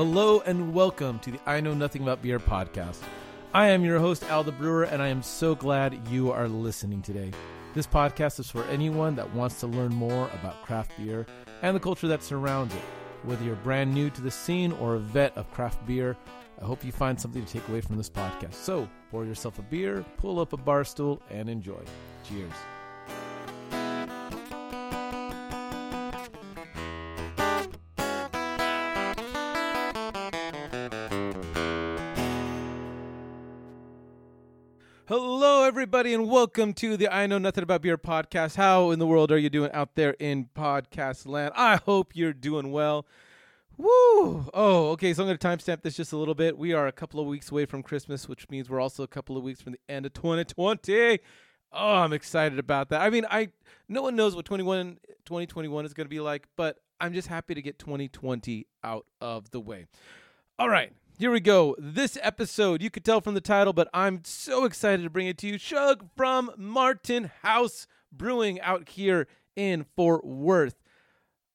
Hello and welcome to the I Know Nothing About Beer podcast. I am your host, Al the Brewer, and I am so glad you are listening today. This podcast is for anyone that wants to learn more about craft beer and the culture that surrounds it. Whether you're brand new to the scene or a vet of craft beer, I hope you find something to take away from this podcast. So, pour yourself a beer, pull up a bar stool, and enjoy. Cheers. Everybody, and welcome to the I Know Nothing About Beer podcast. How in the world are you doing out there in podcast land? I hope you're doing well. Woo! Oh, okay. So I'm going to timestamp this just a little bit. We are a couple of weeks away from Christmas, which means we're also a couple of weeks from the end of 2020. Oh, I'm excited about that. I mean, I no one knows what 21 2021 is going to be like, but I'm just happy to get 2020 out of the way. All right, here we go. This episode, you could tell from the title, but I'm so excited to bring it to you. Shug from Martin House Brewing out here in Fort Worth.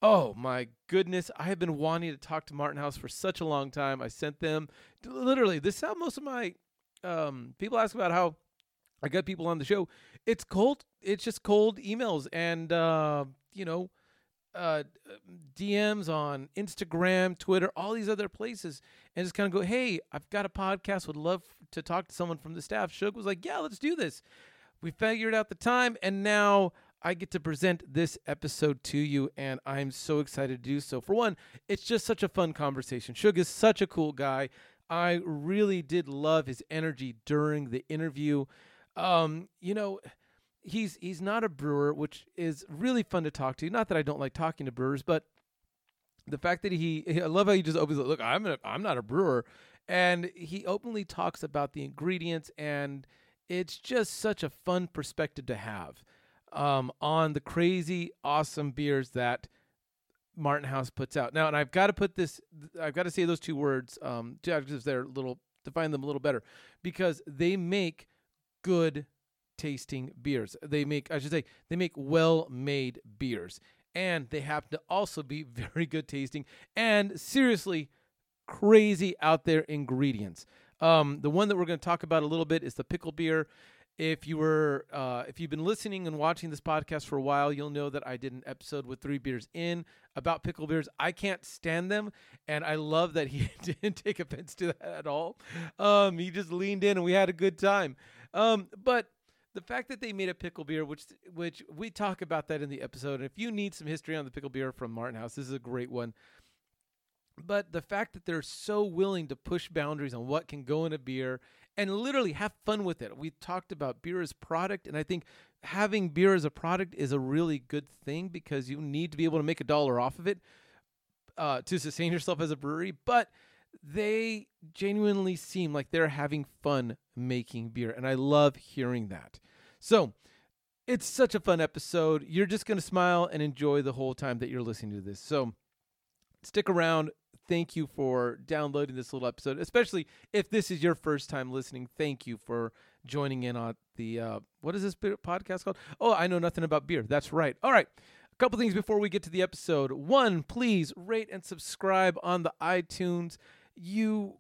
Oh my goodness, I have been wanting to talk to Martin House for such a long time. I sent them literally this is how most of my um, people ask about how I got people on the show. It's cold. It's just cold emails and uh, you know uh, DMs on Instagram, Twitter, all these other places, and just kind of go, "Hey, I've got a podcast. Would love to talk to someone from the staff." Shug was like, "Yeah, let's do this." We figured out the time, and now I get to present this episode to you, and I'm so excited to do so. For one, it's just such a fun conversation. Shug is such a cool guy. I really did love his energy during the interview. Um, you know he's he's not a brewer, which is really fun to talk to. Not that I don't like talking to brewers, but the fact that he I love how he just opens look, I'm a, I'm not a brewer and he openly talks about the ingredients and it's just such a fun perspective to have um, on the crazy awesome beers that Martin House puts out. Now, and I've got to put this I've got to say those two words um because they're little define them a little better because they make good tasting beers. They make, I should say, they make well made beers. And they happen to also be very good tasting and seriously crazy out there ingredients. Um, the one that we're going to talk about a little bit is the pickle beer. If you were, uh, if you've been listening and watching this podcast for a while, you'll know that I did an episode with three beers in about pickle beers. I can't stand them, and I love that he didn't take offense to that at all. Um, he just leaned in, and we had a good time. Um, but the fact that they made a pickle beer, which which we talk about that in the episode. And if you need some history on the pickle beer from Martin House, this is a great one. But the fact that they're so willing to push boundaries on what can go in a beer and literally have fun with it. We talked about beer as product, and I think having beer as a product is a really good thing because you need to be able to make a dollar off of it uh, to sustain yourself as a brewery. But they genuinely seem like they're having fun making beer, and I love hearing that. So, it's such a fun episode. You're just going to smile and enjoy the whole time that you're listening to this. So, stick around. Thank you for downloading this little episode, especially if this is your first time listening. Thank you for joining in on the uh, what is this podcast called? Oh, I know nothing about beer. That's right. All right. A couple things before we get to the episode. One, please rate and subscribe on the iTunes you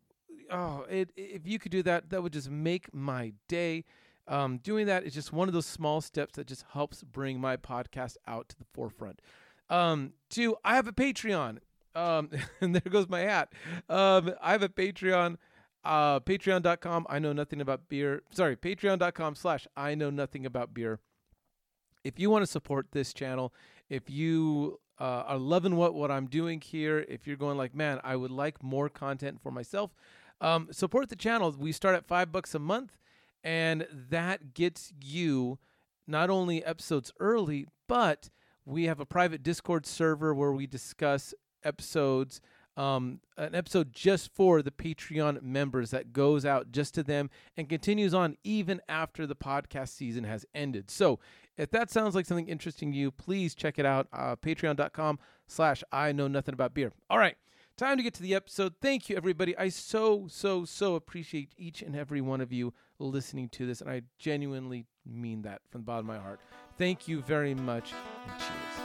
oh it, if you could do that that would just make my day. Um, doing that is just one of those small steps that just helps bring my podcast out to the forefront. Um, two i have a patreon. Um, and there goes my hat. Um, i have a patreon uh, patreon.com i know nothing about beer sorry patreon.com slash i know nothing about beer. If you want to support this channel if you uh, are loving what what I'm doing here, if you're going like, man, I would like more content for myself, um, support the channel. We start at five bucks a month, and that gets you not only episodes early, but we have a private Discord server where we discuss episodes. Um, an episode just for the Patreon members that goes out just to them and continues on even after the podcast season has ended. So if that sounds like something interesting to you, please check it out. Uh, Patreon.com slash I know nothing about beer. All right. Time to get to the episode. Thank you, everybody. I so, so, so appreciate each and every one of you listening to this. And I genuinely mean that from the bottom of my heart. Thank you very much. And cheers.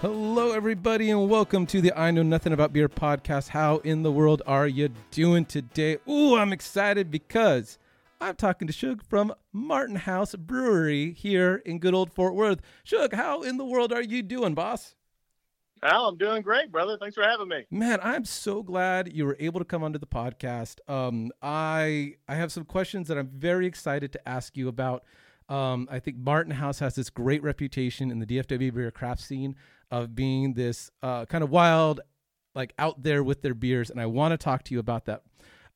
Hello, everybody, and welcome to the I Know Nothing About Beer podcast. How in the world are you doing today? Ooh, I'm excited because I'm talking to Shug from Martin House Brewery here in good old Fort Worth. Shug, how in the world are you doing, boss? Al, I'm doing great, brother. Thanks for having me. Man, I'm so glad you were able to come onto the podcast. Um, I I have some questions that I'm very excited to ask you about. Um, I think Martin House has this great reputation in the DFW beer craft scene of being this uh, kind of wild, like out there with their beers, and I want to talk to you about that.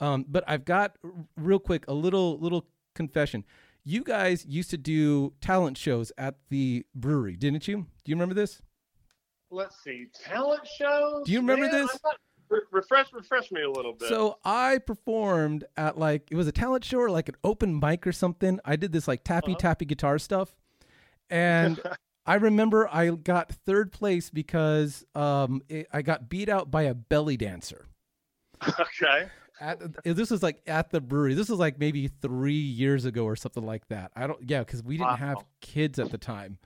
Um, but I've got r- real quick a little little confession. You guys used to do talent shows at the brewery, didn't you? Do you remember this? Let's see, talent shows. Do you remember Man, this? Re- refresh, refresh me a little bit. So I performed at like it was a talent show or like an open mic or something. I did this like tappy Uh-huh. tappy guitar stuff, and I remember I got third place because um it, I got beat out by a belly dancer. okay, At, this was like at the brewery. This was like maybe three years ago or something like that. I don't. Yeah, because we didn't have kids at the time.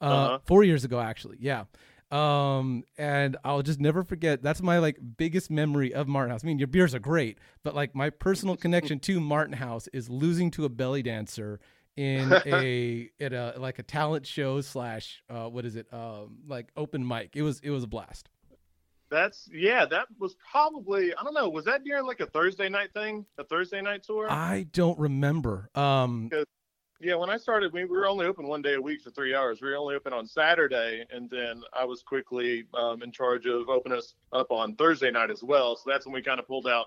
Uh, Uh-huh. Four years ago, actually. Yeah. Um, and I'll just never forget. That's my like biggest memory of Martin House. I mean, your beers are great, but like my personal connection to Martin House is losing to a belly dancer in a at a like a talent show slash uh what is it um like open mic. It was it was a blast. that's yeah. That was probably I don't know. Was that during like a Thursday night thing, a Thursday night tour? I don't remember. Um, yeah, when I started, we were only open one day a week for three hours. We were only open on Saturday, and then I was quickly um, in charge of opening us up on Thursday night as well. So that's when we kind of pulled out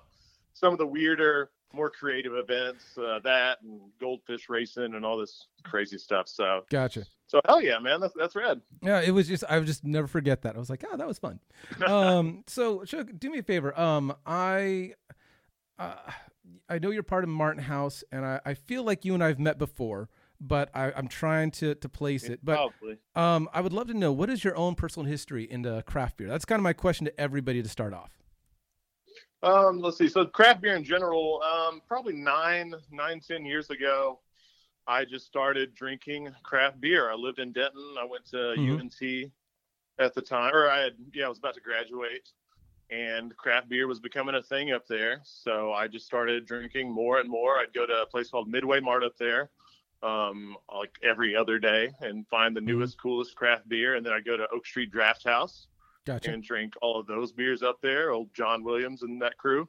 some of the weirder, more creative events, uh, that and goldfish racing and all this crazy stuff. So, gotcha. so hell yeah, man, that's that's rad. Yeah, it was just I would just never forget that. I was like, oh, that was fun. um, so Shug, do me a favor. Um, I, uh, I know you're part of Martin House, and I, I feel like you and I've met before, but I, I'm trying to to place it. But Probably. um, I would love to know what is your own personal history into craft beer. That's kind of my question to everybody to start off. Um, let's see. So craft beer in general, um, probably nine, nine, ten years ago, I just started drinking craft beer. I lived in Denton. I went to Mhm. UNT at the time, or I had, yeah, I was about to graduate, and craft beer was becoming a thing up there. So I just started drinking more and more. I'd go to a place called Midway Mart up there, um, like every other day, and find the newest, coolest craft beer. And then I'd go to Oak Street Draft House Gotcha. and drink all of those beers up there, old John Williams and that crew.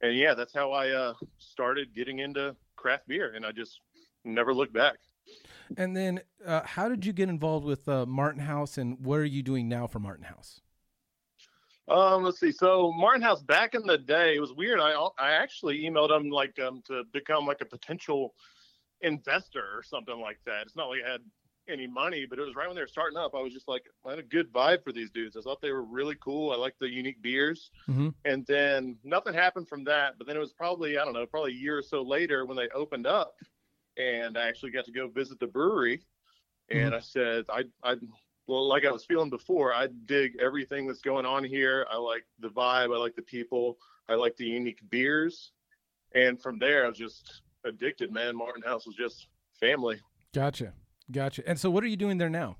And yeah, that's how I uh, started getting into craft beer, and I just never looked back. And then, uh, how did you get involved with uh, Martin House, and what are you doing now for Martin House? Um, let's see. So Martin House back in the day, it was weird. I I actually emailed them like um to become like a potential investor or something like that. It's not like I had any money, but it was right when they were starting up. I was just like, I had a good vibe for these dudes. I thought they were really cool. I liked the unique beers. Mhm. And then nothing happened from that. But then it was probably, I don't know, probably a year or so later when they opened up and I actually got to go visit the brewery. And I said, I, I, well, like I was feeling before, I dig everything that's going on here. I like the vibe. I like the people. I like the unique beers. And from there, I was just addicted, man. Martin House was just family. Gotcha, gotcha. And so, what are you doing there now?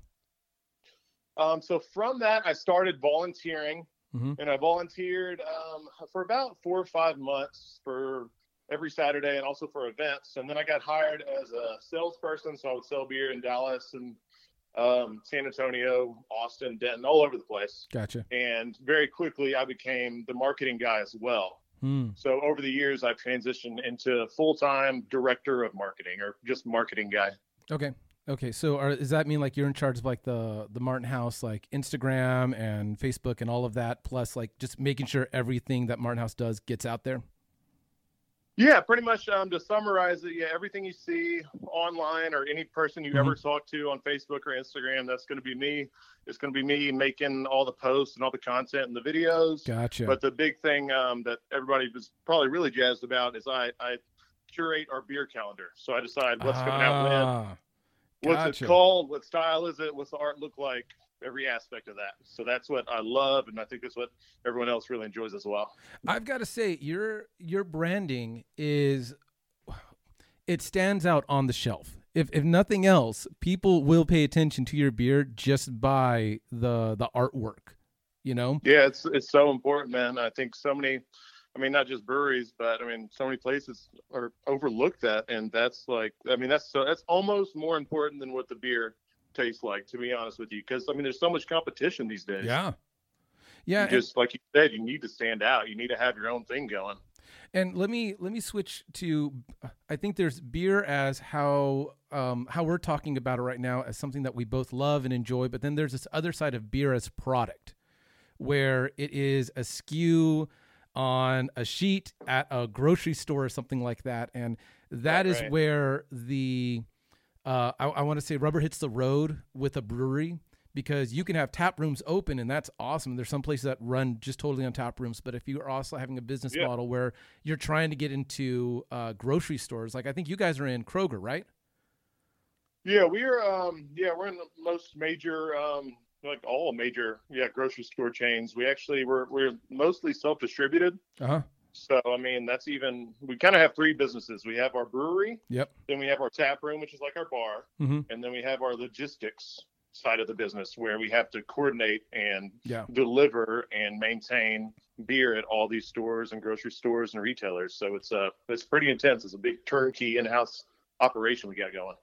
Um, so from that, I started volunteering, Mhm. and I volunteered um, for about four or five months for every Saturday, and also for events. And then I got hired as a salesperson, so I would sell beer in Dallas and um, San Antonio, Austin, Denton, all over the place. Gotcha. And very quickly, I became the marketing guy as well. Hmm. So over the years, I've transitioned into full-time director of marketing, or just marketing guy. Okay. Okay. So, are, does that mean like you're in charge of like the the Martin House, like Instagram and Facebook and all of that, plus like just making sure everything that Martin House does gets out there? Yeah, pretty much. Um, to summarize it, yeah, everything you see online or any person you ever talk to on Facebook or Instagram, that's going to be me. It's going to be me making all the posts and all the content and the videos. Gotcha. But the big thing um, that everybody was probably really jazzed about is I, I curate our beer calendar. So I decide what's coming out when, Ah, what's gotcha. it called, what style is it, what's the art look like, every aspect of that. So that's what I love, and I think that's what everyone else really enjoys as well. I've got to say your your branding is it stands out on the shelf. if if nothing else, people will pay attention to your beer just by the the artwork. You know? Yeah, it's it's so important, man. I think so many I mean, not just breweries, but I mean, so many places are overlooked that, and that's like, I mean, that's so that's almost more important than what the beer tastes like, to be honest with you, because I mean, there's so much competition these days. Yeah, yeah. Just like you said, you need to stand out. You need to have your own thing going. And let me let me switch to, I think there's beer as how um, how we're talking about it right now as something that we both love and enjoy, but then there's this other side of beer as product, where it is a SKU on a sheet at a grocery store or something like that. And that right, is right. where the, uh, I, I want to say rubber hits the road with a brewery because you can have tap rooms open and that's awesome. There's some places that run just totally on tap rooms, but if you are also having a business yeah. model where you're trying to get into uh, grocery stores, like I think you guys are in Kroger, right? Yeah, we are. Um, yeah, we're in the most major um, like all major yeah grocery store chains. We actually we're we're mostly self distributed. Uh huh. So I mean that's even we kind of have three businesses. We have our brewery. Yep. Then we have our tap room, which is like our bar, mm-hmm. and then we have our logistics side of the business where we have to coordinate and yeah. deliver and maintain beer at all these stores and grocery stores and retailers. So it's uh it's pretty intense. It's a big turnkey in-house operation we got going.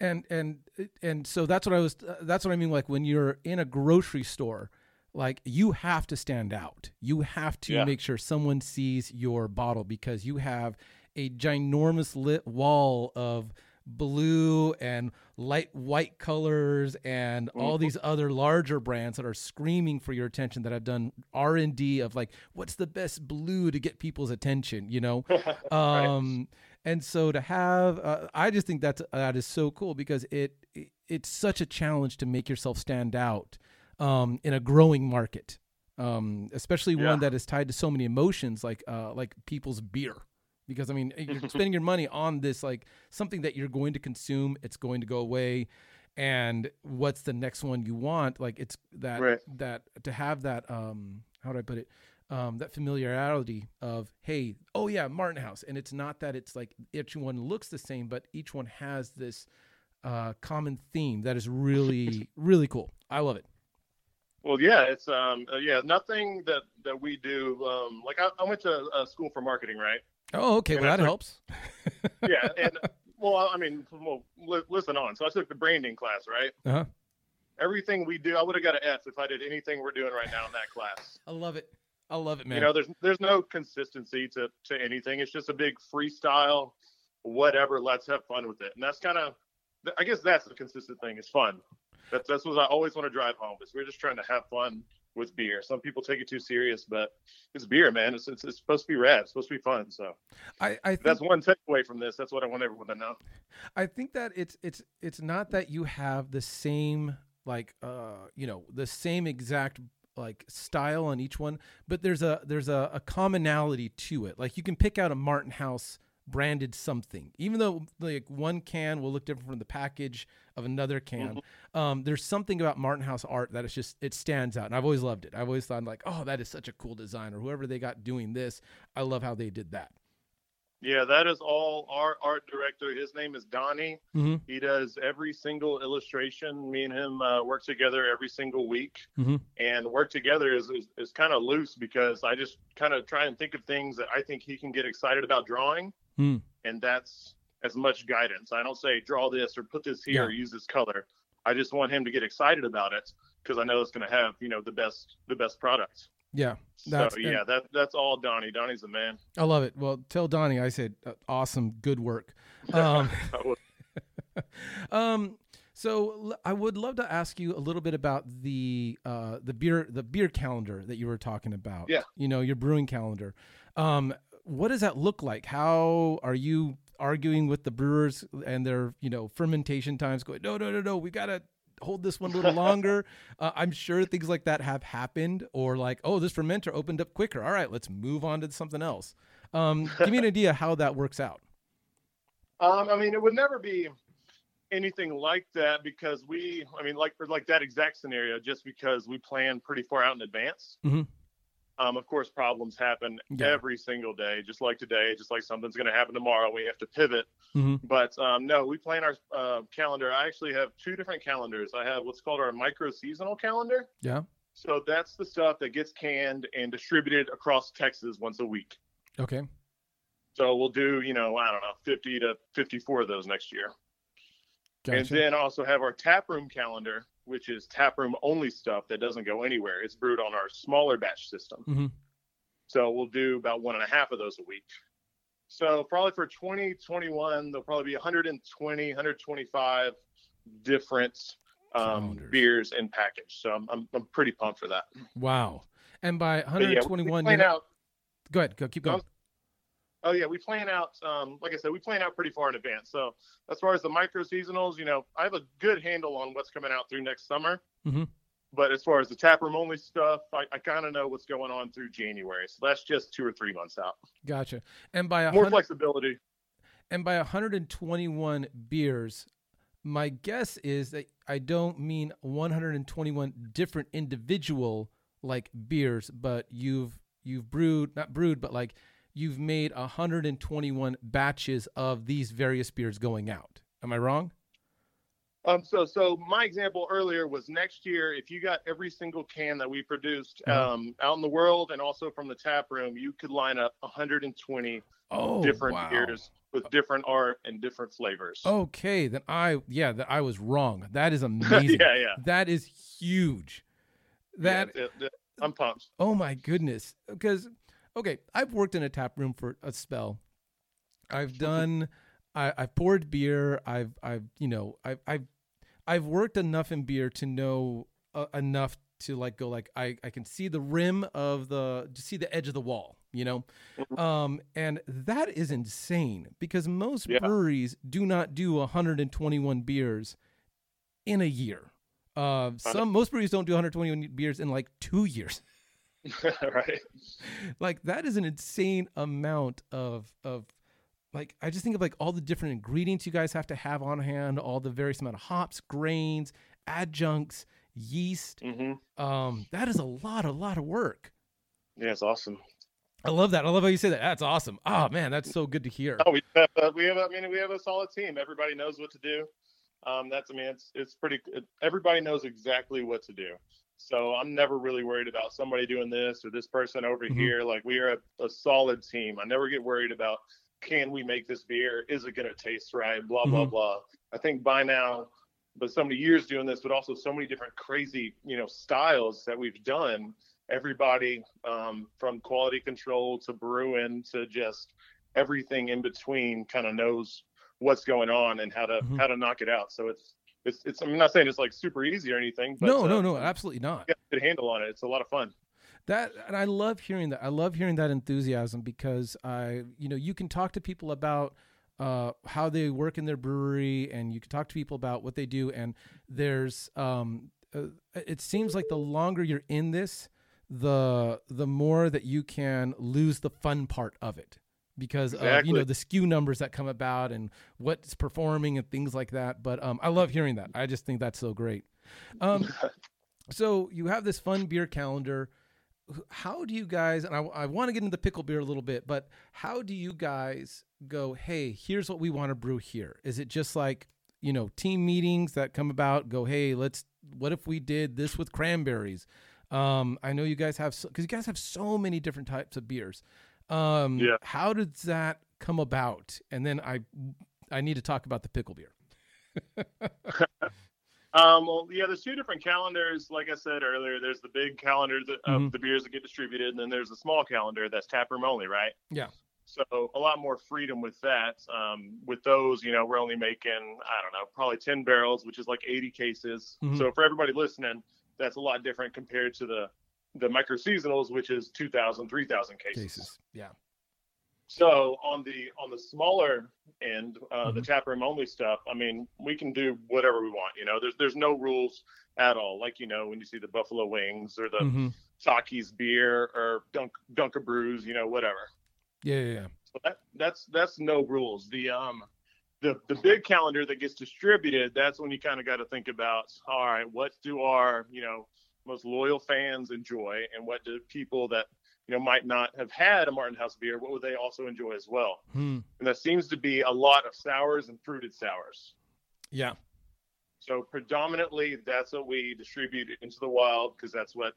And and and so that's what I was. That's what I mean. Like when you're in a grocery store, like you have to stand out. You have to yeah. make sure someone sees your bottle because you have a ginormous lit wall of blue and light white colors and mm-hmm. all these other larger brands that are screaming for your attention that have done r&d of like what's the best blue to get people's attention you know um and so to have, uh, I just think that's that is so cool because it, it it's such a challenge to make yourself stand out um, in a growing market, um, especially yeah. one that is tied to so many emotions like uh, like people's beer. Because I mean, you're spending your money on this like something that you're going to consume. It's going to go away, and what's the next one you want? Like it's that right. that to have that um, how do I put it? Um, that familiarity of hey oh yeah martin house. And it's not that it's like each one looks the same but each one has this uh, common theme that is really really cool. I love it. Well yeah it's um uh, yeah nothing that that we do um like i, I went to a school for marketing right? Oh okay. And well that helps. Yeah and well i mean well li- listen on. So i took the branding class right? Uh-huh. Everything we do i would have got an f if i did anything we're doing right now in that class. I love it I love it, man. You know, there's there's no consistency to to anything. It's just a big freestyle, whatever. Let's have fun with it, and that's kind of, I guess that's the consistent thing. It's fun. That's that's what I always want to drive home. Is we're just trying to have fun with beer. Some people take it too serious, but it's beer, man. It's it's, it's supposed to be rad. It's supposed to be fun. So, I, I think, that's one takeaway from this. That's what I want everyone to know. I think that it's it's it's not that you have the same like uh you know the same exact like style on each one, but there's a there's a, a commonality to it. Like you can pick out a Martin House branded something, even though like one can will look different from the package of another can. Mm-hmm. Um, there's something about Martin House art that it's just it stands out, and I've always loved it. I've always thought like, oh, that is such a cool design, or whoever they got doing this, I love how they did that. Yeah, that is all our art director. His name is Donnie. Mm-hmm. He does every single illustration. Me and him uh, work together every single week, mm-hmm. and work together is is, is kind of loose because I just kind of try and think of things that I think he can get excited about drawing, mm. and that's as much guidance. I don't say draw this or put this here yeah. or use this color. I just want him to get excited about it because I know it's going to have you know the best the best product. Yeah. That's, so yeah, that that's all Donnie. Donnie's the man. I love it. Well, tell Donnie I said uh, awesome, good work. Um, um, so I would love to ask you a little bit about the uh, the beer the beer calendar that you were talking about. Yeah. You know your brewing calendar. Um, what does that look like? How are you arguing with the brewers and their you know fermentation times? Going no no no no we gotta hold this one a little longer. Uh, I'm sure things like that have happened, or like, oh, this fermenter opened up quicker. All right, let's move on to something else. Um, give me an idea how that works out. Um, I mean, it would never be anything like that because we, I mean, like for like that exact scenario, just because we plan pretty far out in advance. Mm-hmm. Um, of course, problems happen Yeah. every single day, just like today, just like something's going to happen tomorrow. We have to pivot. Mhm. But um, no, we plan our uh, calendar. I actually have two different calendars. I have what's called our micro seasonal calendar. Yeah. So that's the stuff that gets canned and distributed across Texas once a week. Okay. So we'll do, you know, I don't know, 50 to 54 of those next year. And then also have our tap room calendar, which is tap room only stuff that doesn't go anywhere. It's brewed on our smaller batch system. Mhm. So we'll do about one and a half of those a week. So probably for 2021, there'll probably be 120, 125 different um, beers in package. So I'm, I'm, I'm pretty pumped for that. Wow. And by But yeah, we 121, out. go ahead. Go keep going. Oh yeah, we plan out. Um, like I said, we plan out pretty far in advance. So as far as the micro seasonals, you know, I have a good handle on what's coming out through next summer. Mhm. But as far as the tap room only stuff, I, I kind of know what's going on through January. So that's just two or three months out. Gotcha. And by More flexibility. and by 121 beers, my guess is that I don't mean 121 different individual like beers, but you've you've brewed not brewed, but like you've made 121 batches of these various beers going out. Am I wrong? Um, so, so my example earlier was next year, if you got every single can that we produced Mhm. um, out in the world and also from the tap room, you could line up 120 Oh, different wow. beers with different art and different flavors. Okay, then I yeah, that I was wrong. That is amazing. yeah, yeah. That is huge. That Yeah, it- it- I'm pumped. oh my goodness. Because okay, I've worked in a tap room for a spell. I've done I, I've poured beer. I've I've you know I've I've I've worked enough in beer to know uh, enough to like go like I I can see the rim of the to see the edge of the wall. You know, um, and that is insane because most Yeah. breweries do not do 121 beers in a year. Uh, some most breweries don't do 121 beers in like two years. right. like that is an insane amount of of like I just think of like all the different ingredients you guys have to have on hand, all the various amount of hops, grains, adjuncts, yeast. hmm Um, that is a lot, a lot of work. Yeah, it's awesome. I love that. I love how you say that. That's awesome. Oh man, that's so good to hear. Oh, we have, uh, we have. I mean, we have a solid team. Everybody knows what to do. Um, that's. I mean, it's it's pretty. It, everybody knows exactly what to do. So I'm never really worried about somebody doing this or this person over Mhm. here. Like we are a, a solid team. I never get worried about can we make this beer? Is it going to taste right? Blah blah Mhm. blah. I think by now, but so many years doing this, but also so many different crazy, you know, styles that we've done. Everybody um, from quality control to brewing to just everything in between kind of knows what's going on and how to Mhm. how to knock it out. So it's it's it's. I'm not saying it's like super easy or anything, but no, uh, no, no, absolutely not. you got good handle on it. It's a lot of fun. That and I love hearing that. I love hearing that enthusiasm because I, you know, you can talk to people about uh, how they work in their brewery, and you can talk to people about what they do. And there's, um, uh, it seems like the longer you're in this, the the more that you can lose the fun part of it because of you know the SKU numbers that come about and what's performing and things like that. But um, I love hearing that. I just think that's so great. Um, so you have this fun beer calendar how do you guys and i, I want to get into the pickle beer a little bit but how do you guys go hey here's what we want to brew here is it just like you know team meetings that come about go hey let's what if we did this with cranberries um i know you guys have because you guys have so many different types of beers um Yeah. how does that come about and then i i need to talk about the pickle beer Um, well, yeah, there's two different calendars. Like I said earlier, there's the big calendar that, of Mhm. the beers that get distributed, and then there's the small calendar that's taproom only, right? Yeah. So a lot more freedom with that. Um, with those, you know, we're only making I don't know, probably 10 barrels, which is like 80 cases. Mhm. So for everybody listening, that's a lot different compared to the the micro seasonals, which is 2,000, 3,000 cases. cases yeah So on the on the smaller end, uh, the Mhm. tap room only stuff, I mean, we can do whatever we want. You know, there's there's no rules at all. Like you know, when you see the Buffalo Wings or the hmm Takis beer or Dunk Dunker Brews, you know, whatever. yeah yeah yeah So that that's that's no rules. The um the the big calendar that gets distributed, that's when you kind of got to think about, all right, what do our you know most loyal fans enjoy, and what do people that you know, might not have had a Martin House beer, what would they also enjoy as well? Hmm. And that seems to be a lot of sours and fruited sours. Yeah. So predominantly, that's what we distribute into the wild because that's what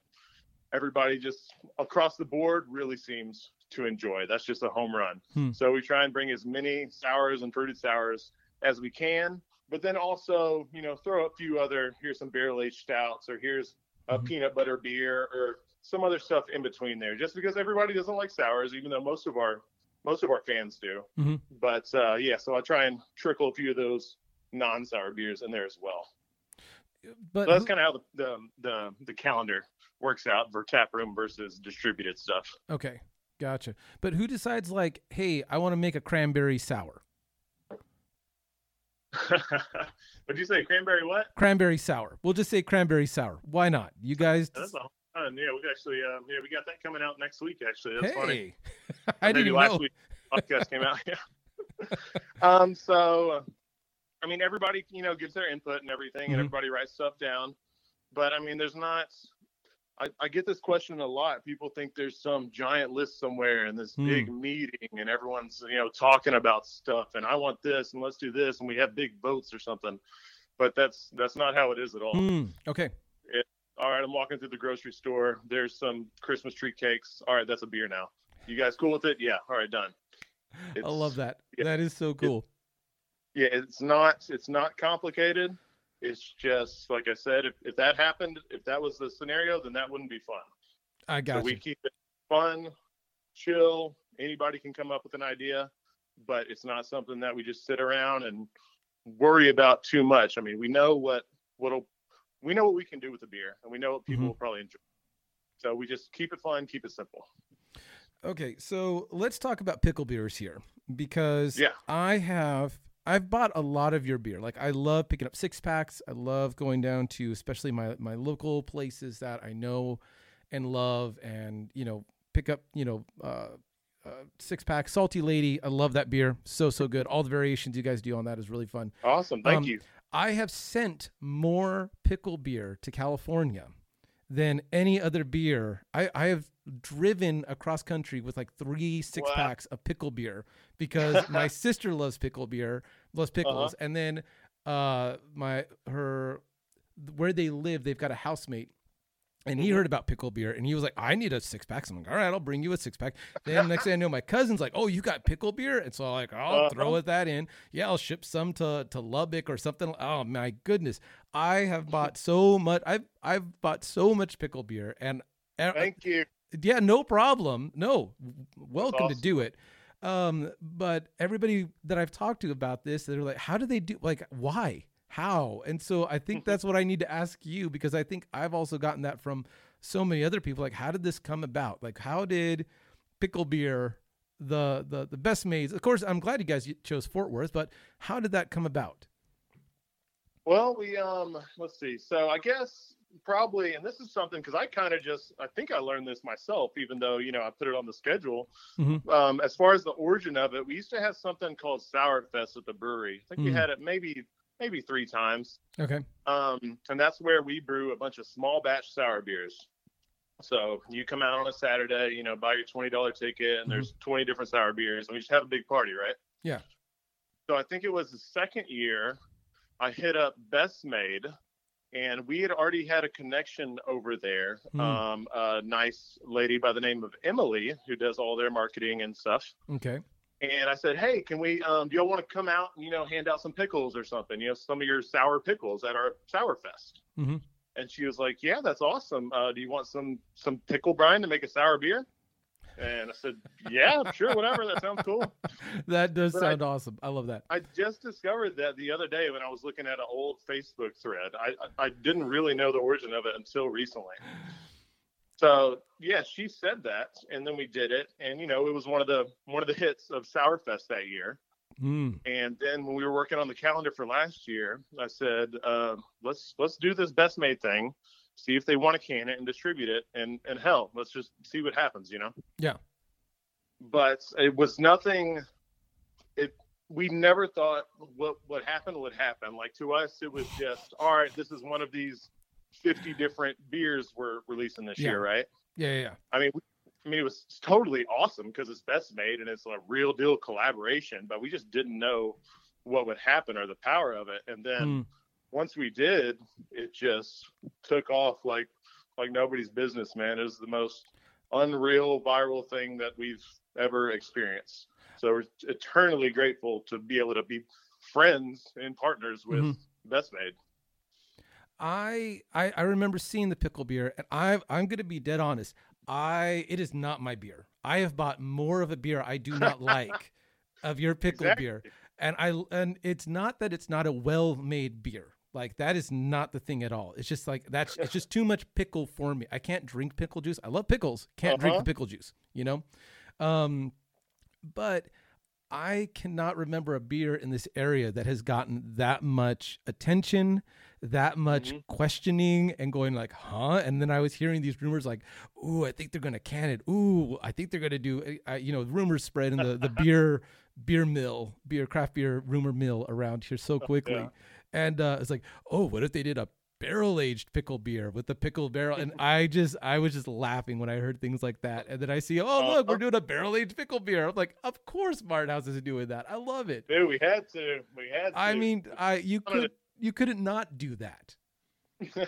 everybody just across the board really seems to enjoy. That's just a home run. Hmm. So we try and bring as many sours and fruited sours as we can, but then also, you know, throw a few other. Here's some barrel aged stouts, or here's a Mhm. peanut butter beer, or some other stuff in between there. Just because everybody doesn't like sours, even though most of our most of our fans do. Mhm. But uh, yeah, so I try and trickle a few of those non-sour beers in there as well. But So that's kind of how the, the the the calendar works out for tap room versus distributed stuff. okay, gotcha. But who decides like, hey, I want to make a cranberry sour? What'd you say? Cranberry what? Cranberry sour. We'll just say cranberry sour. Why not? You guys. That's all fun. Yeah, we actually um, yeah we got that coming out next week. Actually, that's funny. hey, I didn't last know. week podcast came out. Yeah. um. So, I mean, everybody you know gives their input and everything, Mhm. and everybody writes stuff down. But I mean, there's not. I, I get this question a lot. People think there's some giant list somewhere and this Hmm. big meeting, and everyone's you know talking about stuff, and I want this, and let's do this, and we have big votes or something. But that's that's not how it is at all. Hmm, okay. All right, I'm walking through the grocery store. There's some Christmas tree cakes. All right, that's a beer now. You guys cool with it? Yeah. All right, done. I love that. yeah. That is so cool. Yeah, it's not it's not complicated. It's just like I said, if, if that happened, if that was the scenario, then that wouldn't be fun. I So got we keep it fun, chill. Anybody can come up with an idea, but it's not something that we just sit around and worry about too much. I mean, we know what what'll we know what we can do with the beer, and we know what people Mhm. will probably enjoy. So we just keep it fun, keep it simple. Okay, so let's talk about pickle beers here because Yeah. I have I've bought a lot of your beer. Like I love picking up six packs. I love going down to especially my my local places that I know and love, and you know pick up you know uh, uh, six pack salty lady. I love that beer. So so good. All the variations you guys do on that is really fun. Awesome, thank Um, you. I have sent more pickle beer to California than any other beer. I, I have driven across country with like three six Wow. packs of pickle beer because my sister loves pickle beer, loves Uh-huh. pickles, and then uh my her where they live, they've got a housemate. And he Mhm. heard about pickle beer and he was like, I need a six pack. So I'm like, all right, I'll bring you a six pack. Then next thing I know, my cousin's like, oh, you got pickle beer? And so I'm like, I'll Uh-huh. throw that in. Yeah, I'll ship some to, to Lubbock or something. Oh my goodness. I have bought so much. I've, I've bought so much pickle beer and uh, Thank you. yeah, no problem. No, welcome to do it. Um, but everybody that I've talked to about this, they're like, how do they do? Like, why? How? And so I think that's what I need to ask you because I think I've also gotten that from so many other people. Like, how did this come about? Like, how did pickle beer, the the the Best Maids? Of course, I'm glad you guys chose Fort Worth, but how did that come about? Well, we um, let's see. So I guess probably, and this is something because I kind of just, I think I learned this myself, even though you know I put it on the schedule. Mhm. Um, as far as the origin of it, we used to have something called Sour Fest at the brewery. I think we Mm. had it maybe maybe three times. Okay. Um, and that's where we brew a bunch of small batch sour beers. So you come out on a Saturday, you know, buy your twenty dollar ticket, and there's twenty different sour beers, and we just have a big party, right? Yeah. So I think it was the second year, I hit up Best Maid, and we had already had a connection over there. Hmm. Um, a nice lady by the name of Emily who does all their marketing and stuff. Okay. And I said, hey, can we, um, do y'all want to come out and, you know, hand out some pickles or something, you know, some of your sour pickles at our Sour Fest? Mhm. And she was like, yeah, that's awesome. Uh, do you want some, some pickle brine to make a sour beer? And I said, yeah, sure, whatever. That sounds cool. that does But I- sound awesome. I love that. I just discovered that the other day when I was looking at an old Facebook thread. I, I I didn't really know the origin of it until recently. So yeah, she said that, and then we did it, and you know it was one of the one of the hits of Sourfest that year. Mm. And then when we were working on the calendar for last year, I said, uh, let's let's do this Best Maid thing, see if they want to can it and distribute it, and and hell, let's just see what happens, you know. Yeah. But it was nothing. It we never thought what what happened would happen. Like to us, it was just all right. This is one of these fifty different beers we're releasing this Yeah. year, right? Yeah, yeah. I mean, we, I mean, it was totally awesome because it's Best Maid and it's a real deal collaboration, but we just didn't know what would happen or the power of it. And then Hmm. once we did, it just took off like like nobody's business, man. It was the most unreal viral thing that we've ever experienced. So we're eternally grateful to be able to be friends and partners with Mhm. Best Maid. I, I I remember seeing the pickle beer, and I I'm gonna be dead honest. I it is not my beer. I have bought more of a beer I do not like of your pickle Exactly. beer, and I and it's not that it's not a well made beer. Like that is not the thing at all. It's just like that's it's just too much pickle for me. I can't drink pickle juice. I love pickles. Can't drink the Uh-huh. pickle juice. You know, um, but I cannot remember a beer in this area that has gotten that much attention, that much Mhm. questioning, and going like, "Huh?" And then I was hearing these rumors like, "Ooh, I think they're gonna can it. Ooh, I think they're gonna do." I, you know, rumors spread in the the beer beer mill, beer craft beer rumor mill around here so quickly, Yeah. and uh, it's like, "Oh, what if they did a?" Barrel aged pickle beer with the pickle barrel and i just i was just laughing when i heard things like that and then i see oh look we're Uh-huh. doing a barrel aged pickle beer i'm like of course martin house is doing that i love it Dude, we had to. We had to. i mean i you could you couldn't not do that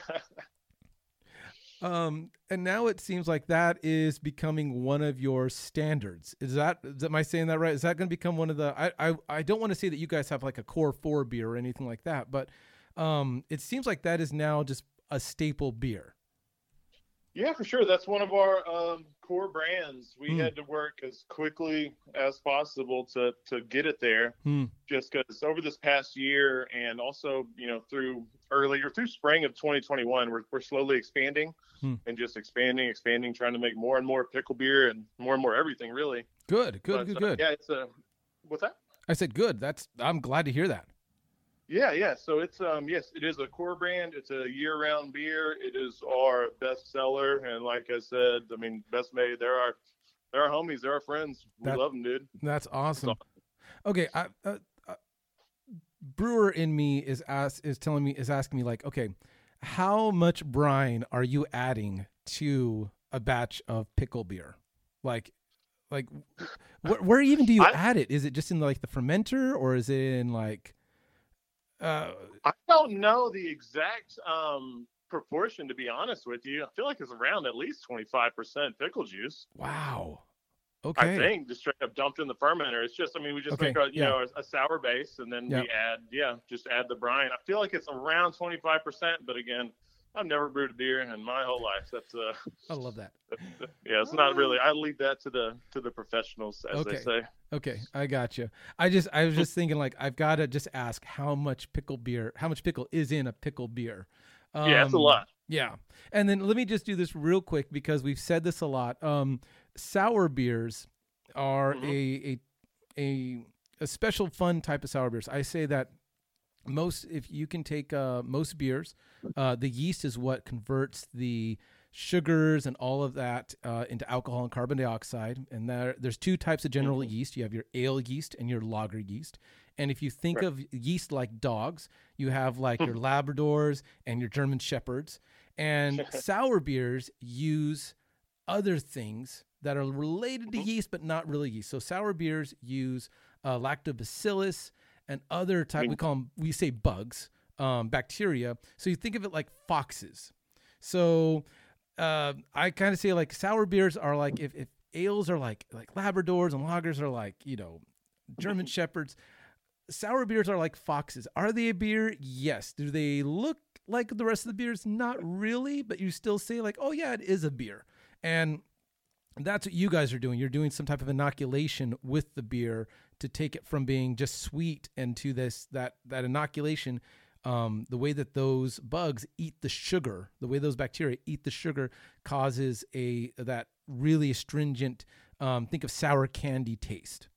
um and now it seems like that is becoming one of your standards is that is, am i saying that right is that going to become one of the i i, I don't want to say that you guys have like a core four beer or anything like that but um it seems like that is now just a staple beer Yeah, for sure. That's one of our um, core brands. We Hmm. had to work as quickly as possible to to get it there. Hmm. Just because over this past year, and also you know through earlier through spring of 2021, we're we're slowly expanding Hmm. and just expanding, expanding, trying to make more and more pickle beer and more and more everything. Really. good good But, good uh, good Yeah, it's a. What's that? i said good that's i'm glad to hear that Yeah, yeah. So it's um yes, it is a core brand. It's a year-round beer. It is our best seller, and like I said, I mean, Best Maid. They're our they're our homies. They're our friends. We That- love them, dude. That's awesome. Okay, I, uh, uh, brewer in me is ask, is telling me is asking me like, okay, how much brine are you adding to a batch of pickle beer? Like, like, where, where even do you I- add it? Is it just in like the fermenter, or is it in like, uh, I don't know the exact um proportion to be honest with you. I feel like it's around at least 25% pickle juice. wow, okay, I think just straight up dumped in the fermenter. It's just, I mean, we just Okay, make a, you yeah. know, a, a sour base and then we add, yeah, just add the brine. I feel like it's around 25%, but again, I've never brewed a beer in my whole life. That's uh, I love that. yeah, it's not really. I leave that to the to the professionals, as Okay. they say. Okay, I got you. I just I was just thinking like I've got to just ask how much pickle beer, how much pickle is in a pickle beer. yeah, it's a Um, lot. Yeah. And then let me just do this real quick because we've said this a lot. Um, sour beers are Mhm. a, a a a special fun type of sour beers. I say that most if you can take uh, most beers, uh, the yeast is what converts the sugars and all of that uh, into alcohol and carbon dioxide. And there, there's two types of general Mhm. yeast. You have your ale yeast and your lager yeast. And if you think Right. of yeast like dogs, you have like your Labradors and your German Shepherds. And sour beers use other things that are related to Mhm. yeast, but not really yeast. So sour beers use uh, lactobacillus and other type. We call them. We say bugs, um, bacteria. So you think of it like foxes. So uh, I kind of say like sour beers are like if, if ales are like like Labradors and lagers are like you know German shepherds. Sour beers are like foxes. Are they a beer? Yes. Do they look like the rest of the beers? Not really, but you still say like, oh yeah, it is a beer. And that's what you guys are doing. You're doing some type of inoculation with the beer to take it from being just sweet and to this that that inoculation. Um, the way that those bugs eat the sugar, the way those bacteria eat the sugar, causes a that really astringent. Um, think of sour candy taste.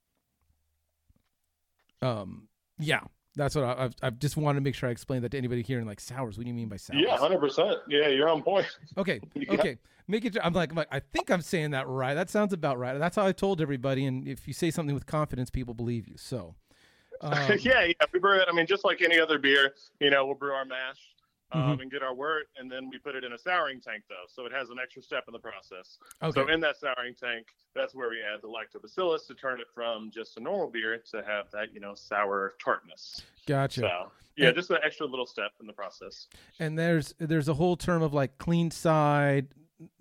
Um, yeah, that's what I, I've, I've just wanted to make sure I explained that to anybody here. And like sours, what do you mean by sours? Yeah, hundred percent. Yeah, you're on point. Okay. Yeah. Okay. Make it. I'm like, I'm like, I think I'm saying that right. That sounds about right. That's how I told everybody. And if you say something with confidence, people believe you. So, um, yeah, yeah. We brew it. I mean, just like any other beer, you know, we'll brew our mash um, and get our wort, and then we put it in a souring tank though, so it has an extra step in the process. Okay. So in that souring tank, that's where we add the lactobacillus to turn it from just a normal beer to have that you know sour tartness. gotcha. So yeah, And- just an extra little step in the process. And there's there's a whole term of like clean side.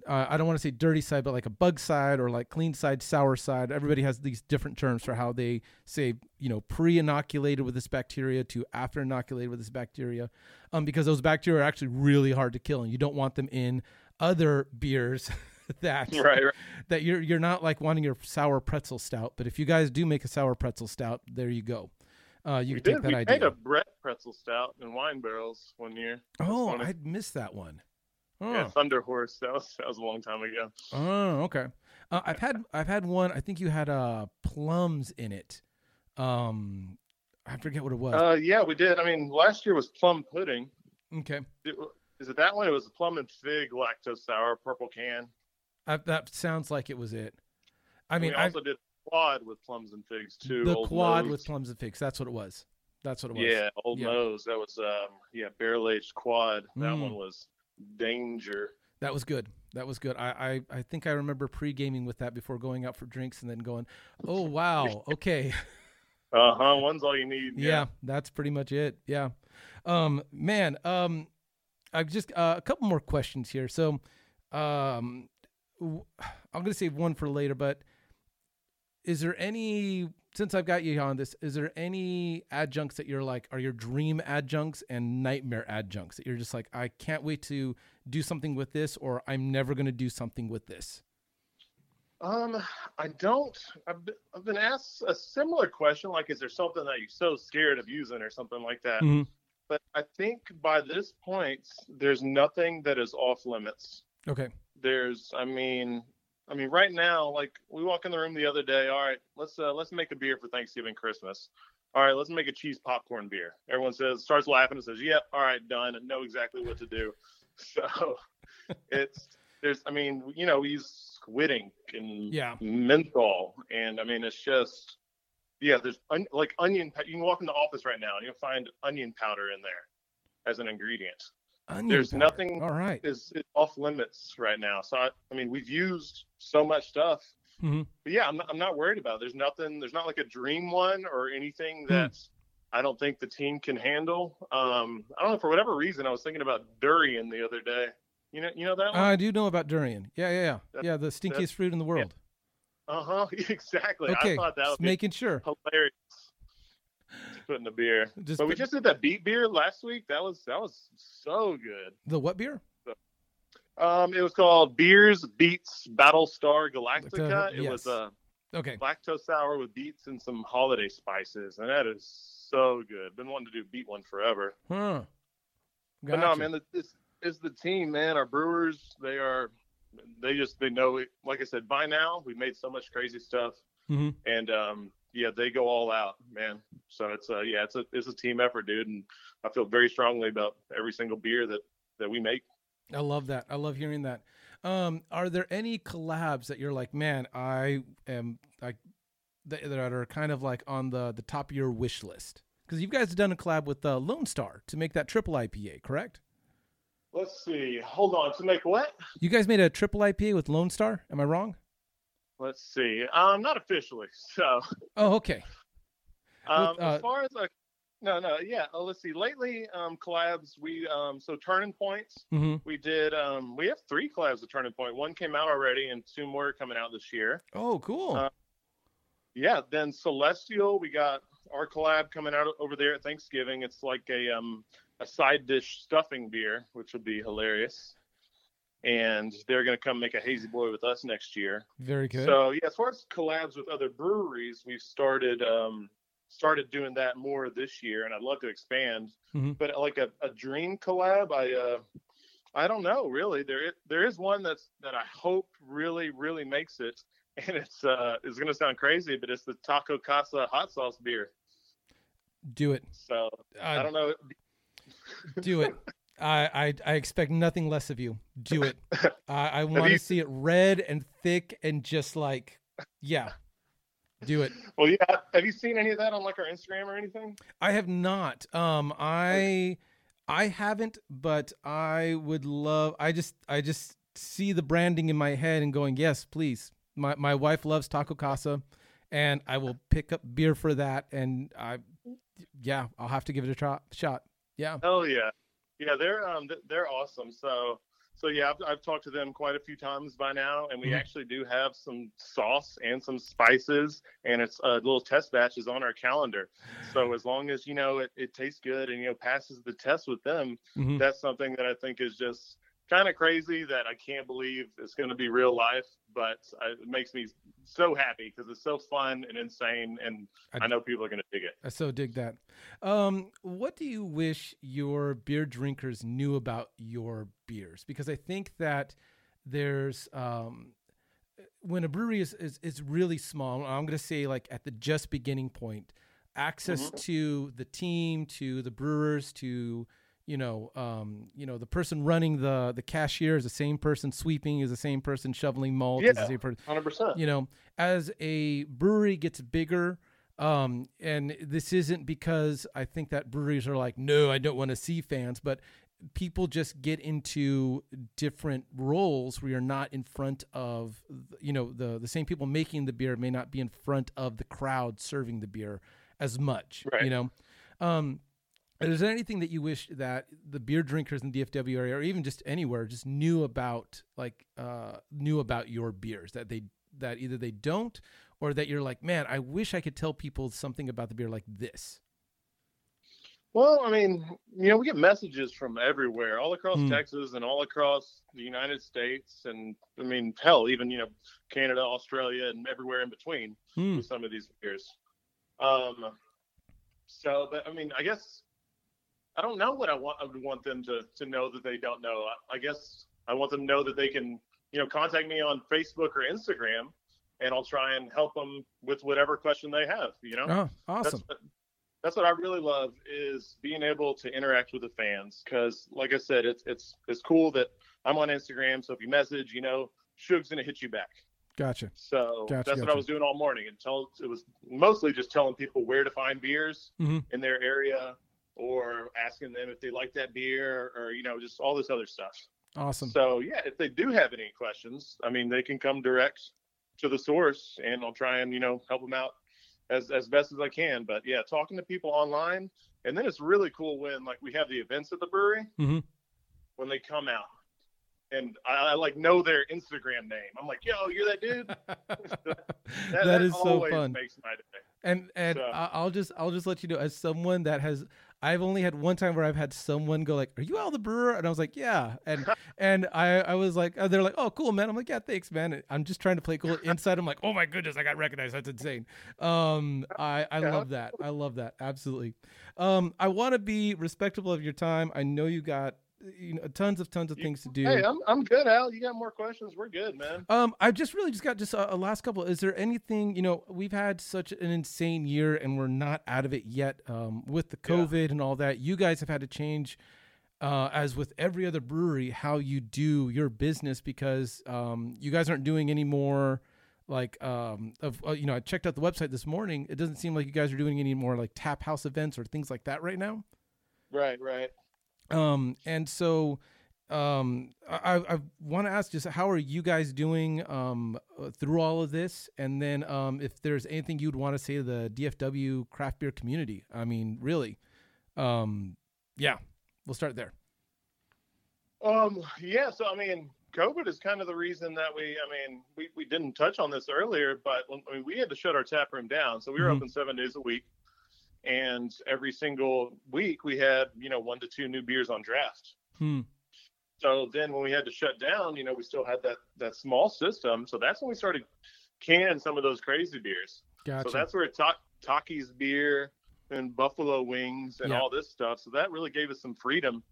Uh, I don't want to say dirty side, but like a bug side or like clean side, sour side. Everybody has these different terms for how they say, you know, pre-inoculated with this bacteria to after inoculated with this bacteria, um, because those bacteria are actually really hard to kill, and you don't want them in other beers that Right, right. that you're you're not like wanting your sour pretzel stout. But if you guys do make a sour pretzel stout, there you go. Uh, you we can did. take that we idea. made a Brett pretzel stout in wine barrels one year. oh. I missed that one. Oh. Yeah, Thunder Horse. That was that was a long time ago. Oh, okay. Uh, I've had I've had one. I think you had uh plums in it. Um, I forget what it was. Uh, yeah, we did. I mean, last year was plum pudding. okay, It- Is it that one? It was a plum and fig lactose sour purple can. I, that sounds like it was it. I mean, we I, also did quad with plums and figs too. the Old quad with plums and figs. That's what it was. That's what it was. Yeah, old Yeah. nose. That was um yeah barrel aged quad. That Mm. one was danger. That was good. That was good. I, I I think I remember pre gaming with that before going out for drinks and then going, oh wow, okay. Uh huh. One's all you need. yeah, that's pretty much it. Yeah. Um, man, um, I've just uh, a couple more questions here. So, um, w- I'm gonna save one for later, but is there any since I've got you on this, is there any adjuncts that you're like are your dream adjuncts and nightmare adjuncts that you're just like I can't wait to do something with this or I'm never gonna do something with this? Um, I don't. I've been, I've been asked a similar question, like, is there something that you're so scared of using, or something like that? Mhm. But I think by this point, there's nothing that is off limits. Okay. There's, I mean, I mean, right now, like we walk in the room the other day. All right, let's uh, let's make a beer for Thanksgiving, Christmas. All right, let's make a cheese popcorn beer. Everyone says, starts laughing and says, "Yep, all right, done," and know exactly what to do. So it's there's, I mean, you know, we use squid ink and Yeah. menthol, and I mean, it's just, yeah, there's on, like onion. You can walk in the office right now and you'll find onion powder in there as an ingredient. Onion There's powder. nothing- All right. Is is off limits right now. So I, I mean, we've used so much stuff, Mhm. but yeah, I'm not, I'm not worried about. It. There's nothing. There's not like a dream one or anything Hmm. that I don't think the team can handle. Um, I don't know for whatever reason. I was thinking about durian the other day. You know, you know that one. I do know about durian. Yeah, yeah, yeah. That- yeah, the stinkiest fruit in the world. Uh huh. Exactly. Okay, I thought that be making sure. hilarious to put in a beer. Just but we just did that beet beer last week. That was that was so good. the what beer? Um, it was called Beers Beets Battlestar Galactica. It was a Okay. lactose sour with beets and some holiday spices, and that is so good. Been wanting to do beet one forever. Huh. But no, man, this is the team, man. Our brewers, they are, they just they know it. Like I said, by now we've made so much crazy stuff, Mhm. and um, yeah, they go all out, man. So it's a yeah, it's a it's a team effort, dude, and I feel very strongly about every single beer that that we make. I love that. I love hearing that. Um, are there any collabs that you're like, man, I am like that, that are kind of like on the the top of your wish list? Because you guys have done a collab with uh, Lone Star to make that triple IPA, correct? Let's see. Hold on. To make what? You guys made a triple IPA with Lone Star. Am I wrong? Let's see. Um, not officially. So, Oh, okay. um, uh, as far as like, no, no, yeah. Uh, let's see. Lately, um, collabs. We um, so Turning Points. hmm We did. Um, we have three collabs with Turning Point. One came out already, and two more are coming out this year. Oh, cool. Uh, Yeah. Then Celestial. We got our collab coming out over there at Thanksgiving. It's like a um a side dish stuffing beer, which would be hilarious. And they're gonna come make a hazy boy with us next year. Very good. So yeah, as far as collabs with other breweries, we've started um, started doing that more this year, and I'd love to expand. Mhm. But like a, a dream collab, I uh, I don't know really. There there is one that's that I hope really really makes it, and it's uh it's gonna sound crazy, but it's the Taco Casa hot sauce beer. do it. So I Uh, don't know. do it. I, I I expect nothing less of you. Do it. I, I want to see it red and thick and just like, yeah, do it. Well, yeah. Have you seen any of that on like our Instagram or anything? I have not. Um, I I haven't, but I would love. I just I just see the branding in my head and going, yes, please. My my wife loves Taco Casa, and I will pick up beer for that. And I, yeah, I'll have to give it a try, shot. Yeah. Oh yeah, yeah. They're um they're awesome. So so yeah, I've, I've talked to them quite a few times by now, and we Mhm. actually do have some sauce and some spices, and it's a little test batch is on our calendar. So as long as you know it, it tastes good and you know passes the test with them, Mhm. that's something that I think is just kind of crazy that I can't believe it's going to be real life, but I, it makes me so happy because it's so fun and insane, and I- I know people are going to dig it. I so dig that. Um, what do you wish your beer drinkers knew about your beers? Because I think that there's um, when a brewery is, is is really small. I'm going to say like at the just beginning point, access to the team, to the brewers, to you know, um, you know, the person running the the cashier is the same person sweeping, is the same person shoveling malt, is the Yeah. same person Hundred percent. you know, as a brewery gets bigger, um, and this isn't because I think that breweries are like, no, I don't want to see fans, but people just get into different roles where you're not in front of, you know, the the same people making the beer may not be in front of the crowd serving the beer as much, Right. you know. Um, is there anything that you wish that the beer drinkers in the DFW area, or even just anywhere, just knew about, like, uh, knew about your beers that they that either they don't, or that you're like, man, I wish I could tell people something about the beer like this. Well, I mean, you know, we get messages from everywhere, all across Hmm. Texas and all across the United States, and I mean, hell, even you know, Canada, Australia, and everywhere in between Hmm. with some of these beers. Um, so, but I mean, I guess I don't know what I want. I would want them to to know that they don't know. I, I guess I want them to know that they can, you know, contact me on Facebook or Instagram, and I'll try and help them with whatever question they have. You know Oh, awesome. that's, that's what I really love is being able to interact with the fans because, like I said, it's it's it's cool that I'm on Instagram. So if you message, you know, Shug's gonna hit you back. Gotcha. So Gotcha, that's what. I was doing all morning and tell it was mostly just telling people where to find beers Mhm. in their area or asking them if they like that beer or you know just all this other stuff. Awesome. So yeah, if they do have any questions, I mean, they can come direct to the source, and I'll try and you know help them out as as best as I can. But yeah, talking to people online, and then it's really cool when like we have the events at the brewery Mhm. when they come out, and I, I like know their Instagram name. I'm like, yo, you're that dude. That, that is so fun. Makes my day. and and So- I'll just I'll just let you know as someone that has I've only had one time where I've had someone go like, "Are you Al the Brewer?" And I was like, "Yeah," and and I I was like, uh, they're like, "Oh, cool, man." I'm like, "Yeah, thanks, man." And I'm just trying to play cool. Inside, I'm like, "Oh my goodness, I got recognized. That's insane." Um, I I Yeah. love that. I love that absolutely. Um, I want to be respectful of your time. I know you got you know tons of tons of things to do. Hey, I'm I'm good, Al. You got more questions? We're good, man. Um, I just really just got just a, a last couple. Is there anything you know? We've had such an insane year, and we're not out of it yet. Um, with the Yeah. COVID and all that, you guys have had to change, uh, as with every other brewery, how you do your business because um, you guys aren't doing any more like um of uh, you know I checked out the website this morning. It doesn't seem like you guys are doing any more like tap house events or things like that right now. Right, right. Um, and so um, I, I want to ask just how are you guys doing um, uh, through all of this? And then um, if there's anything you'd want to say to the DFW craft beer community, I mean, really, um, yeah, we'll start there. Um, yeah, so I mean, COVID is kind of the reason that we, I mean, we, we didn't touch on this earlier, but I mean, we had to shut our tap room down. So we were Mhm. open seven days a week. And every single week we had, you know, one to two new beers on draft. Hmm. So then when we had to shut down, you know, we still had that, that small system. So that's when we started canning some of those crazy beers. Gotcha. So that's where Ta- Takis beer and Buffalo Wings and all this stuff. So that really gave us some freedom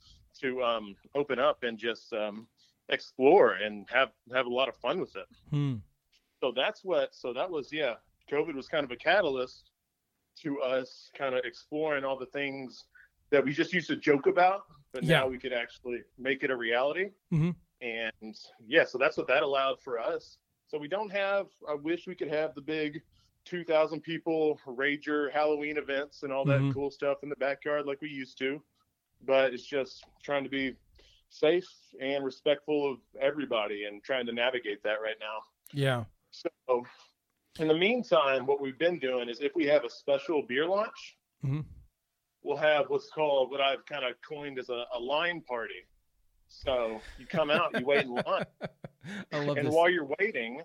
to um, open up and just um, explore and have have a lot of fun with it. hmm. So that's what. So that was yeah. COVID was kind of a catalyst to us kind of exploring all the things that we just used to joke about, but Yeah. now we could actually make it a reality. Mhm. And yeah, so that's what that allowed for us. So we don't have. I wish we could have the big 2,000 people rager Halloween events and all that Mhm. cool stuff in the backyard like we used to. but it's just trying to be safe and respectful of everybody and trying to navigate that right now. Yeah. So, in the meantime, what we've been doing is if we have a special beer launch, Mhm. we'll have what's called what I've kind of coined as a, a line party. So you come out, you wait in line, I love and this. while you're waiting,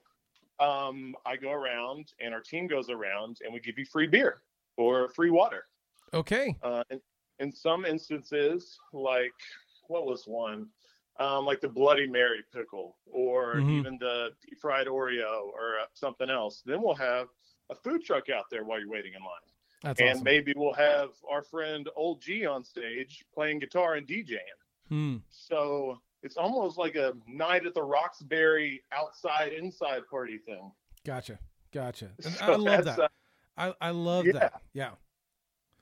um, I go around and our team goes around and we give you free beer or free water. okay. Uh, in some instances, like what was one? Um, like the Bloody Mary pickle or Mhm. even the deep fried Oreo or uh, something else. Then we'll have a food truck out there while you're waiting in line. That's and awesome. maybe we'll have our friend Old G on stage playing guitar and DJing. Hmm. So it's almost like a night at the Roxbury outside inside party thing. Gotcha. Gotcha. So I love that. uh, I, I love yeah. that. Yeah.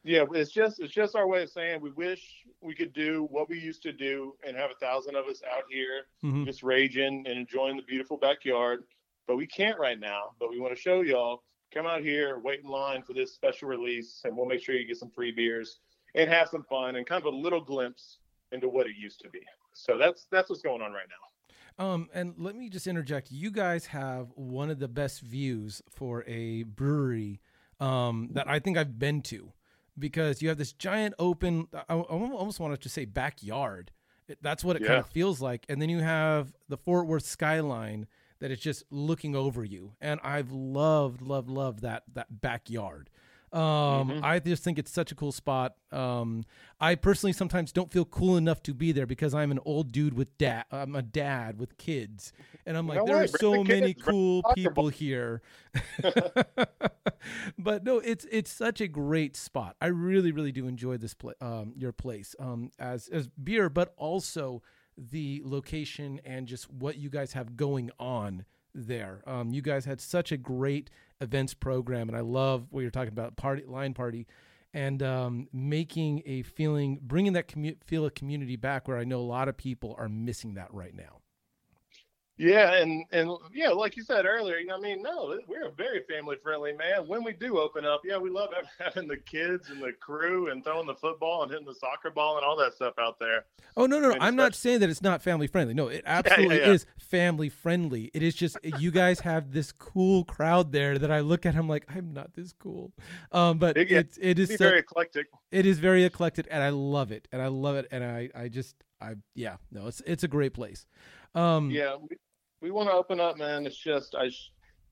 Yeah, it's just it's just our way of saying we wish we could do what we used to do and have a thousand of us out here Mhm. just raging and enjoying the beautiful backyard. But we can't right now. But we want to show y'all. Come out here, wait in line for this special release, and we'll make sure you get some free beers and have some fun and kind of a little glimpse into what it used to be. So that's that's what's going on right now. Um, and let me just interject. You guys have one of the best views for a brewery um, that I think I've been to because you have this giant open, I, I almost wanted to say backyard. It- That's what it kind of feels like. And then you have the Fort Worth skyline that is just looking over you. And I've loved, loved, loved that that backyard. Um, Mhm. I just think it's such a cool spot. Um, I personally sometimes don't feel cool enough to be there because I'm an old dude with dad. I'm a dad with kids, and I'm like, No there way, are bring so the many cool people here. but no, it's it's such a great spot. I really, really do enjoy this place, um, your place um, as as beer, but also the location and just what you guys have going on there. Um, you guys had such a great events program, and I love what you're talking about party line party, and um, making a feeling, bringing that commu- feel of community back. Where I know a lot of people are missing that right now. Yeah, and and yeah, like you said earlier, I mean, no, we're a very family friendly man. When we do open up, yeah, we love having the kids and the crew and throwing the football and hitting the soccer ball and all that stuff out there. Oh no, no, no. And I'm not saying that it's not family friendly. No, it absolutely yeah. is family friendly. It is just you guys have this cool crowd there that I look at. I'm like, I'm not this cool. Um, but It- yeah, it's it is so- very eclectic. it is very eclectic, and I love it, and I love it, and I I just I yeah no, it's it's a great place. Um, Yeah, we, we want to open up, man. It's just I, sh-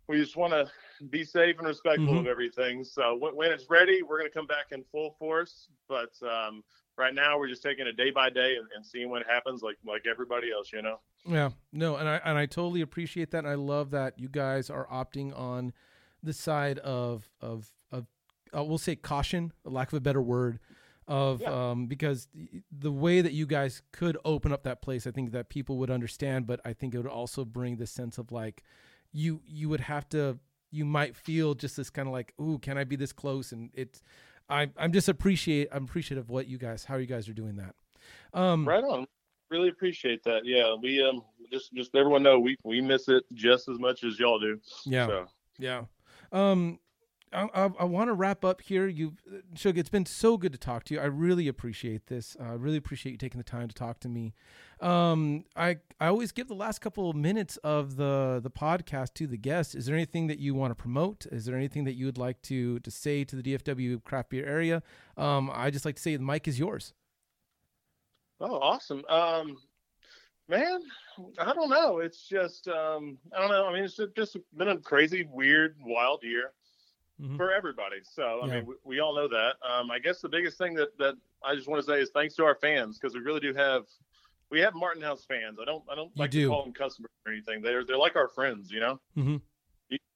we just want to be safe and respectful Mhm. of everything. So when, when it's ready, we're gonna come back in full force. But um, right now, we're just taking it day by day and, and seeing what happens, like like everybody else, you know. Yeah, no, and I and I totally appreciate that. And I love that you guys are opting on the side of of of uh, we'll say caution, a lack of a better word, of Yeah. um because the- way that you guys could open up that place, I think that people would understand, but I think it would also bring the sense of like you you would have to you might feel just this kind of like, ooh, can I be this close? And it's I I'm just appreciate I'm appreciative of what you guys how you guys are doing that. Um, Right on. Really appreciate that. Yeah, we um just just everyone know we we miss it just as much as y'all do. Yeah. So Yeah. Um, I, I, want to wrap up here. You, Shug, it's been so good to talk to you. I really appreciate this. I really appreciate you taking the time to talk to me. Um, I I always give the last couple of minutes of the the podcast to the guests. Is there anything that you want to promote? Is there anything that you would like to to say to the DFW craft beer area? Um, I just like to say the mic is yours. Oh, awesome. Um, man, I don't know. It's just, um, I don't know. I mean, it's just been a crazy, weird, wild year Mhm. for everybody. So, I Yeah. mean, we, we all know that. Um, I guess the biggest thing that, that I just want to say is thanks to our fans because we really do have, we have Martin House fans. I don't, I don't You like do. to call them customers or anything. They're, they're like our friends, you know? Mhm.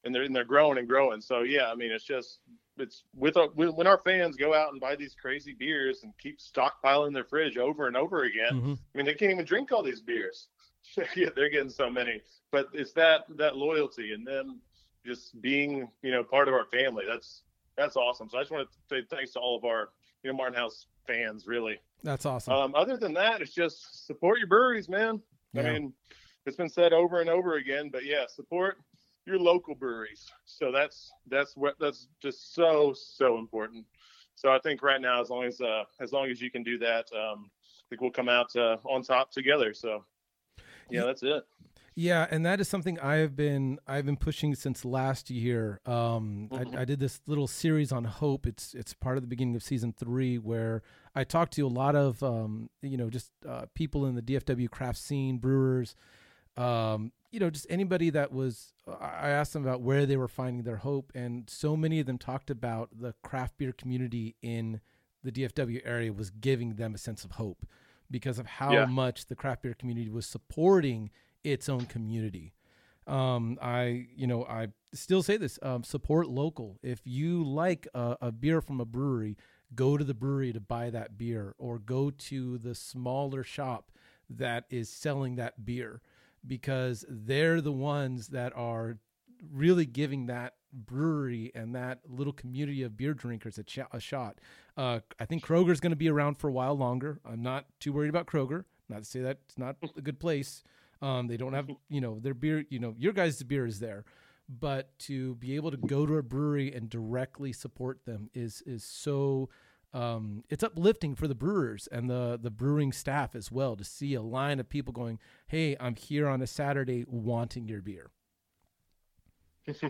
And they're, and they're growing and growing. So, yeah, I mean, it's just, it's with our, when our fans go out and buy these crazy beers and keep stockpiling their fridge over and over again. Mhm. I mean, they can't even drink all these beers. yeah, they're getting so many. But it's that that loyalty and them just being, you know, part of our family. That's that's awesome. So I just want to say thanks to all of our, you know, Martin House fans, really. That's awesome. Um, other than that, it's just support your breweries, man. Yeah. I mean, it's been said over and over again, but yeah, support your local breweries. So that's that's what that's just so so important. So I think right now, as long as uh, as long as you can do that, um, I think we'll come out uh, on top together. So yeah, that's it. Yeah, and that is something I have been I've been pushing since last year. Um, Mhm. I, I did this little series on hope. It's it's part of the beginning of season three where I talked to a lot of um, you know just uh, people in the DFW craft scene, brewers, um, you know just anybody that was. I I asked them about where they were finding their hope, and so many of them talked about the craft beer community in the DFW area was giving them a sense of hope because of how Yeah. much the craft beer community was supporting its own community. Um, I, you know, I still say this: um, support local. If you like a, a beer from a brewery, go to the brewery to buy that beer, or go to the smaller shop that is selling that beer, because they're the ones that are really giving that brewery and that little community of beer drinkers a, ch- a shot. Uh, I think Kroger's going to be around for a while longer. I'm not too worried about Kroger. Not to say that it's not a good place. Um, they don't have, you know, their beer, you know, your guys' beer is there, but to be able to go to a brewery and directly support them is is so um, it's uplifting for the brewers and the the brewing staff as well to see a line of people going, "Hey, I'm here on a Saturday wanting your beer."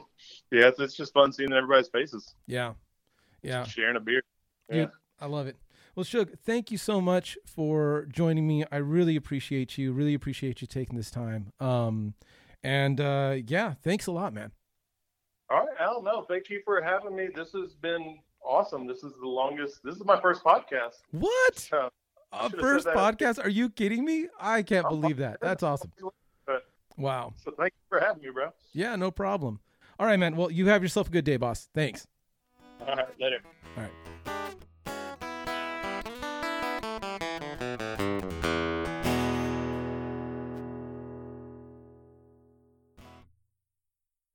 Yeah, it's, it's just fun seeing everybody's faces, Yeah, yeah. sharing a beer. Dude, Yeah. I love it. Well, Shug, thank you so much for joining me. I really appreciate you. Really appreciate you taking this time. Um, and uh, yeah, thanks a lot, man. All right, Al. No, thank you for having me. This has been awesome. This is the longest. This is my first podcast. What? A first podcast? Are you kidding me? I can't believe that. That's awesome. Wow. so thank you for having me, bro. Yeah, no problem. All right, man. Well, you have yourself a good day, boss. Thanks. All right, later. All right.